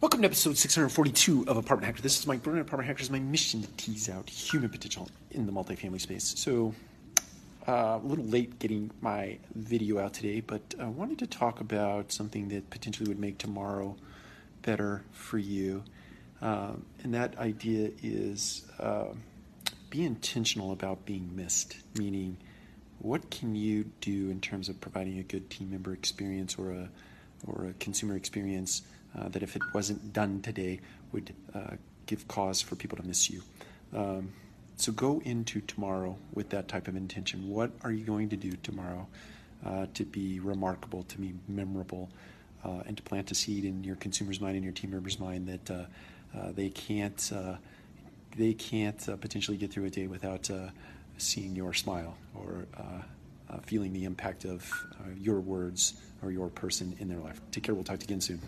Welcome to episode 642 of Apartment Hacker. This is Mike Brewer. Apartment Hacker is my mission to tease out human potential in the multifamily space. So, uh, a little late getting my video out today, but I wanted to talk about something that potentially would make tomorrow better for you. Um, and that idea is uh, be intentional about being missed, meaning, what can you do in terms of providing a good team member experience or a or a consumer experience uh, that if it wasn't done today would uh, give cause for people to miss you. Um, so go into tomorrow with that type of intention. What are you going to do tomorrow uh, to be remarkable, to be memorable, uh, and to plant a seed in your consumer's mind and your team member's mind that uh, uh, they can't they can't potentially get through a day without seeing your smile or feeling the impact of your words or your person in their life. Take care. We'll talk to you again soon.